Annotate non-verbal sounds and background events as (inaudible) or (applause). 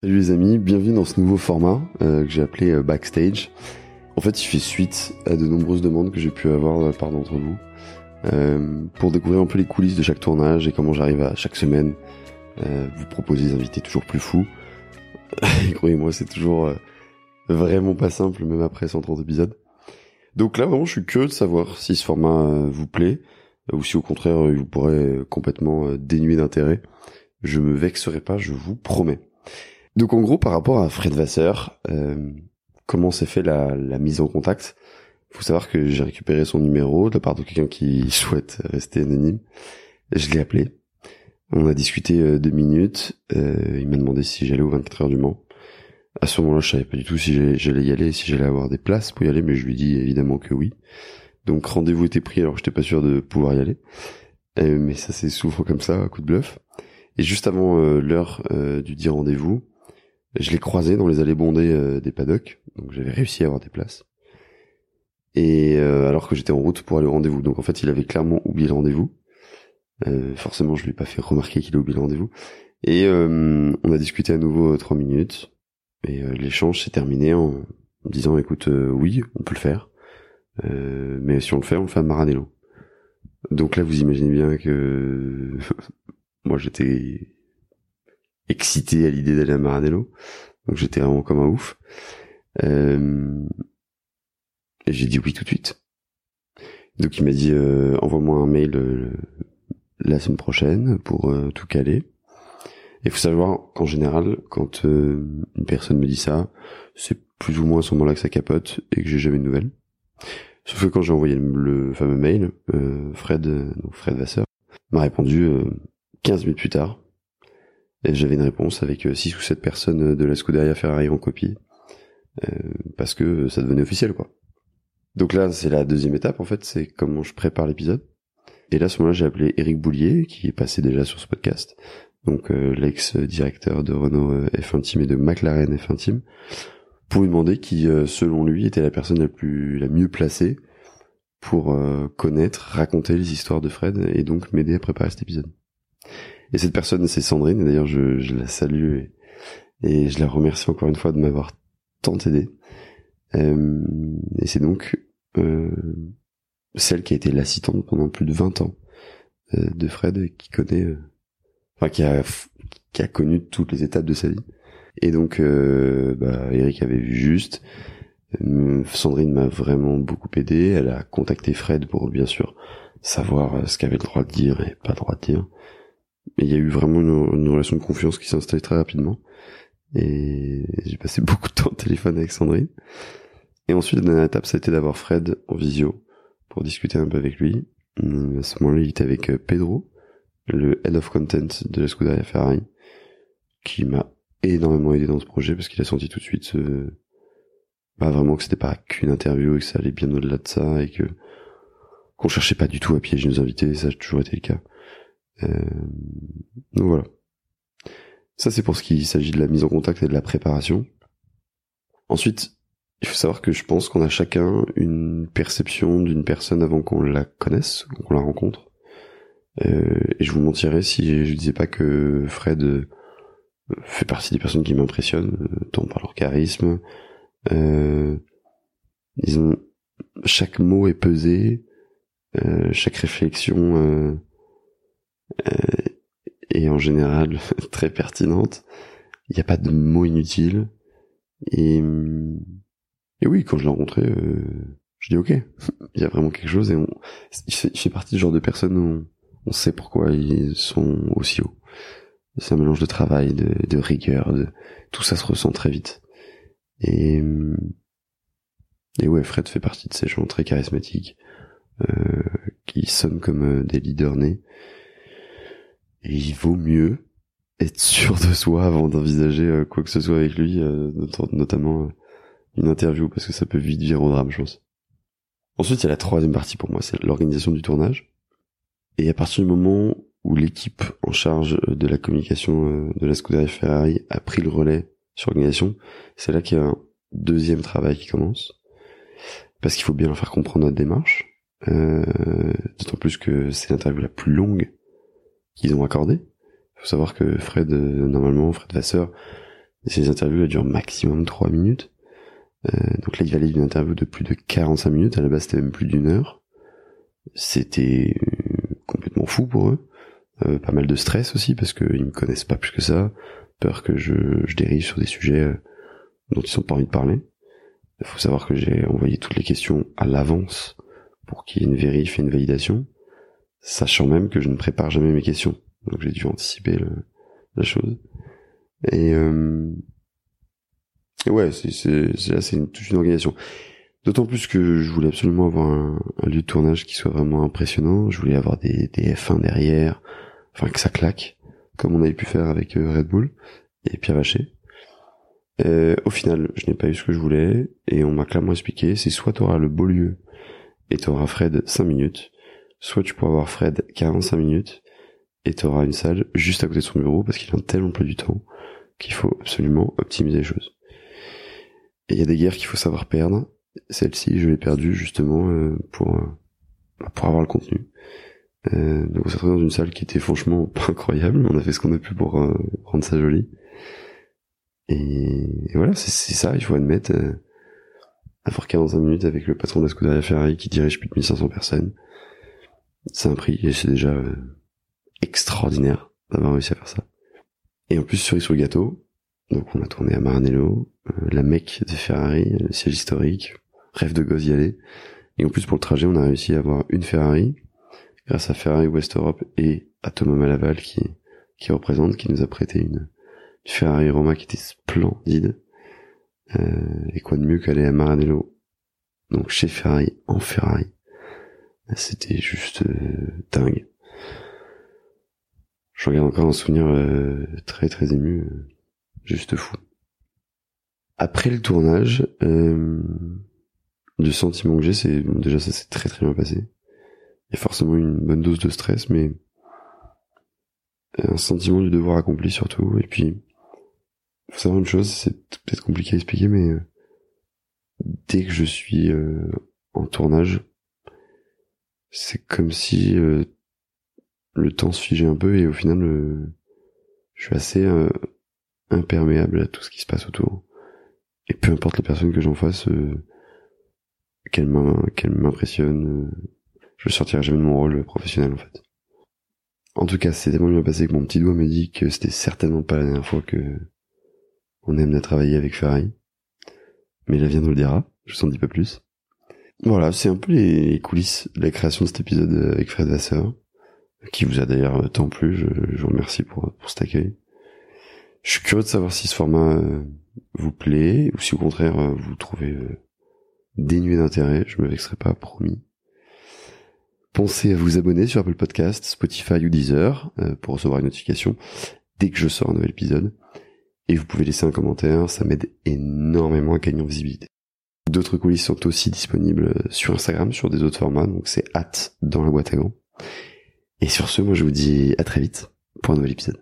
Salut les amis, bienvenue dans ce nouveau format euh, que j'ai appelé euh, Backstage. En fait, il fait suite à de nombreuses demandes que j'ai pu avoir de la part d'entre vous euh, pour découvrir un peu les coulisses de chaque tournage et comment j'arrive à chaque semaine vous proposer des invités toujours plus fous. (laughs) croyez-moi, c'est toujours vraiment pas simple, même après 130 épisodes. Donc là, vraiment, je suis curieux de savoir si ce format vous plaît ou si au contraire, il vous pourrait complètement dénuer d'intérêt. Je me vexerai pas, je vous promets. Donc en gros, par rapport à Fred Vasseur, euh, comment s'est fait la, mise en contact? Il faut savoir que j'ai récupéré son numéro de la part de quelqu'un qui (laughs) souhaite rester anonyme. Je l'ai appelé. On a discuté euh, deux minutes. Euh, il m'a demandé si j'allais aux 24 heures du Mans. À ce moment-là, je savais pas du tout si j'allais y aller, si j'allais avoir des places pour y aller, mais je lui dis évidemment que oui. Donc rendez-vous était pris alors que j'étais pas sûr de pouvoir y aller. mais ça c'est souvent comme ça, à coup de bluff. Et juste avant l'heure du dit rendez-vous, je l'ai croisé dans les allées bondées euh, des paddocks, donc j'avais réussi à avoir des places. Et euh, alors que j'étais en route pour aller au rendez-vous, donc en fait il avait clairement oublié le rendez-vous. Euh, forcément, je lui ai pas fait remarquer qu'il a oublié le rendez-vous. Et on a discuté à nouveau trois minutes. Et l'échange s'est terminé en, disant écoute, oui, on peut le faire. mais si on le fait, on le fait à Maranello. Donc là, vous imaginez bien que (laughs) moi j'étais excité à l'idée d'aller à Maranello. Donc j'étais vraiment comme un ouf. Euh, et j'ai dit oui tout de suite. Donc il m'a dit euh, envoie-moi un mail euh, la semaine prochaine pour tout caler. Il faut savoir qu'en général, quand une personne me dit ça, c'est plus ou moins à ce moment-là que ça capote et que j'ai jamais de nouvelles. Sauf que quand j'ai envoyé le, fameux mail, Fred, donc Fred Vasseur, m'a répondu 15 minutes plus tard et j'avais une réponse avec 6 euh, ou 7 personnes de la Scuderia Ferrari en copie. Euh, parce que ça devenait officiel, quoi. Donc là, c'est la deuxième étape, en fait, c'est comment je prépare l'épisode. Et là, à ce moment-là, j'ai appelé Eric Boulier, qui est passé déjà sur ce podcast. Donc, euh, l'ex-directeur de Renault F1 Team et de McLaren F1 Team. Pour lui demander qui, selon lui, était la personne la plus, la mieux placée pour connaître, raconter les histoires de Fred et donc m'aider à préparer cet épisode. Et cette personne, c'est Sandrine. Et d'ailleurs, je, je, la salue et, je la remercie encore une fois de m'avoir tant aidé. Euh, et c'est donc euh, celle qui a été l'assistante pendant plus de 20 ans euh, de Fred, qui connaît, euh, enfin qui a qui a connu toutes les étapes de sa vie. Et donc, euh, bah, Eric avait vu juste. Sandrine m'a vraiment beaucoup aidé. Elle a contacté Fred pour bien sûr savoir ce qu'avait le droit de dire et pas le droit de dire. Mais il y a eu vraiment une, relation de confiance qui s'est installée très rapidement. Et j'ai passé (laughs) beaucoup de temps au téléphone avec Sandrine. Et ensuite, la dernière étape, ça a été d'avoir Fred en visio pour discuter un peu avec lui. À ce moment-là, il était avec euh, Pedro, le head of content de la Scuderia Ferrari, qui m'a énormément aidé dans ce projet parce qu'il a senti tout de suite ce... bah, vraiment que c'était pas qu'une interview et que ça allait bien au-delà de ça et que qu'on cherchait pas du tout à piéger nos invités, ça a toujours été le cas. Euh, donc voilà. Ça c'est pour ce qui s'agit de la mise en contact et de la préparation. Ensuite, il faut savoir que je pense qu'on a chacun une perception d'une personne avant qu'on la connaisse, qu'on la rencontre. Euh, et je vous mentirais si je disais pas que Fred euh, fait partie des personnes qui m'impressionnent, tant par leur charisme. Euh, ils ont chaque mot est pesé, chaque réflexion euh, et en général (laughs) très pertinente. Il n'y a pas de mots inutiles. Et, et oui, quand je l'ai rencontré, euh, je dis ok, (laughs) il y a vraiment quelque chose et on, il fait, partie du genre de personnes où on, sait pourquoi ils sont aussi hauts. C'est un mélange de travail, de, rigueur, de tout ça se ressent très vite. Et, et ouais, Fred fait partie de ces gens très charismatiques euh, qui sonnent comme des leaders nés et il vaut mieux être sûr de soi avant d'envisager euh, quoi que ce soit avec lui, euh, notamment euh, une interview, parce que ça peut vite virer au drame, je pense. Ensuite, il y a la troisième partie pour moi, c'est l'organisation du tournage. Et à partir du moment où l'équipe en charge de la communication de la Scuderia Ferrari a pris le relais sur l'organisation, c'est là qu'il y a un deuxième travail qui commence. Parce qu'il faut bien leur faire comprendre notre démarche. Euh, D'autant plus que c'est l'interview la plus longue qu'ils ont accordé. Il faut savoir que Fred, euh, normalement, Fred Vasseur, ces interviews, elles durent maximum 3 minutes. Euh, donc là, il valait une interview de plus de 45 minutes. À la base, c'était même plus d'une heure. C'était euh, complètement fou pour eux. Euh, pas mal de stress aussi parce qu'ils me connaissent pas plus que ça. Peur que je, je dérive sur des sujets euh, dont ils ont pas envie de parler. Il faut savoir que j'ai envoyé toutes les questions à l'avance pour qu'il y ait une vérif et une validation, sachant même que je ne prépare jamais mes questions. Donc j'ai dû anticiper le, la chose. Et, euh, ouais, c'est là c'est toute une organisation. D'autant plus que je voulais absolument avoir un, un, lieu de tournage qui soit vraiment impressionnant. Je voulais avoir des, des F1 derrière, enfin que ça claque, comme on avait pu faire avec euh, Red Bull et Pierre Vacher. Euh, au final, je n'ai pas eu ce que je voulais et on m'a clairement expliqué, c'est soit tu auras le beau lieu et tu auras Fred 5 minutes, soit tu pourras avoir Fred 45 minutes et tu auras une salle juste à côté de son bureau parce qu'il a un tel emploi du temps qu'il faut absolument optimiser les choses. Et il y a des guerres qu'il faut savoir perdre. Celle-ci, je l'ai perdue justement euh, pour euh, pour avoir le contenu. Euh, donc on s'est retrouvé dans une salle qui était franchement (laughs) pas incroyable. On a fait ce qu'on a pu pour rendre ça joli. Et, voilà, c'est ça, il faut admettre. Avoir 45 minutes avec le patron de la Scuderia Ferrari qui dirige plus de 1500 personnes, c'est un prix et c'est déjà euh, extraordinaire d'avoir réussi à faire ça. Et en plus, cerise sur le gâteau, donc on a tourné à Maranello, euh, la Mecque de Ferrari, le siège historique, rêve de gosse y aller. Et en plus pour le trajet, on a réussi à avoir une Ferrari, grâce à Ferrari West Europe et à Thomas Malaval qui, qui représente, qui nous a prêté une, Ferrari Roma qui était splendide. Euh, et quoi de mieux qu'aller à Maranello, donc chez Ferrari, en Ferrari. C'était juste euh, dingue. Je regarde encore un souvenir euh, très très ému, euh, juste fou. Après le tournage, le sentiment que j'ai, c'est déjà ça s'est très très bien passé. Il y a forcément une bonne dose de stress, mais un sentiment du devoir accompli surtout. Et puis, faut savoir une chose, c'est peut-être compliqué à expliquer, mais dès que je suis en tournage, c'est comme si le temps se figeait un peu et au final, euh, je suis assez euh, imperméable à tout ce qui se passe autour. Et peu importe la personne que j'en fasse, euh, qu'elle m'impressionne, je sortirai jamais de mon rôle professionnel en fait. En tout cas, c'est tellement bien passé que mon petit doigt me dit que c'était certainement pas la dernière fois que on aime à travailler avec Ferrari. Mais l'avenir nous le dira, je vous en dis pas plus. Voilà, c'est un peu les coulisses de la création de cet épisode avec Fred Vasseur qui vous a d'ailleurs tant plu. Je, vous remercie pour, pour cet accueil. Je suis curieux de savoir si ce format euh, vous plaît ou si au contraire euh, vous trouvez euh, dénué d'intérêt. Je me vexerai pas, promis. Pensez à vous abonner sur Apple Podcast, Spotify ou Deezer pour recevoir une notification dès que je sors un nouvel épisode. Et vous pouvez laisser un commentaire, ça m'aide énormément à gagner en visibilité. D'autres coulisses sont aussi disponibles sur Instagram, sur des autres formats, donc c'est hâte dans la boîte à gants. Et sur ce, moi je vous dis à très vite pour un nouvel épisode.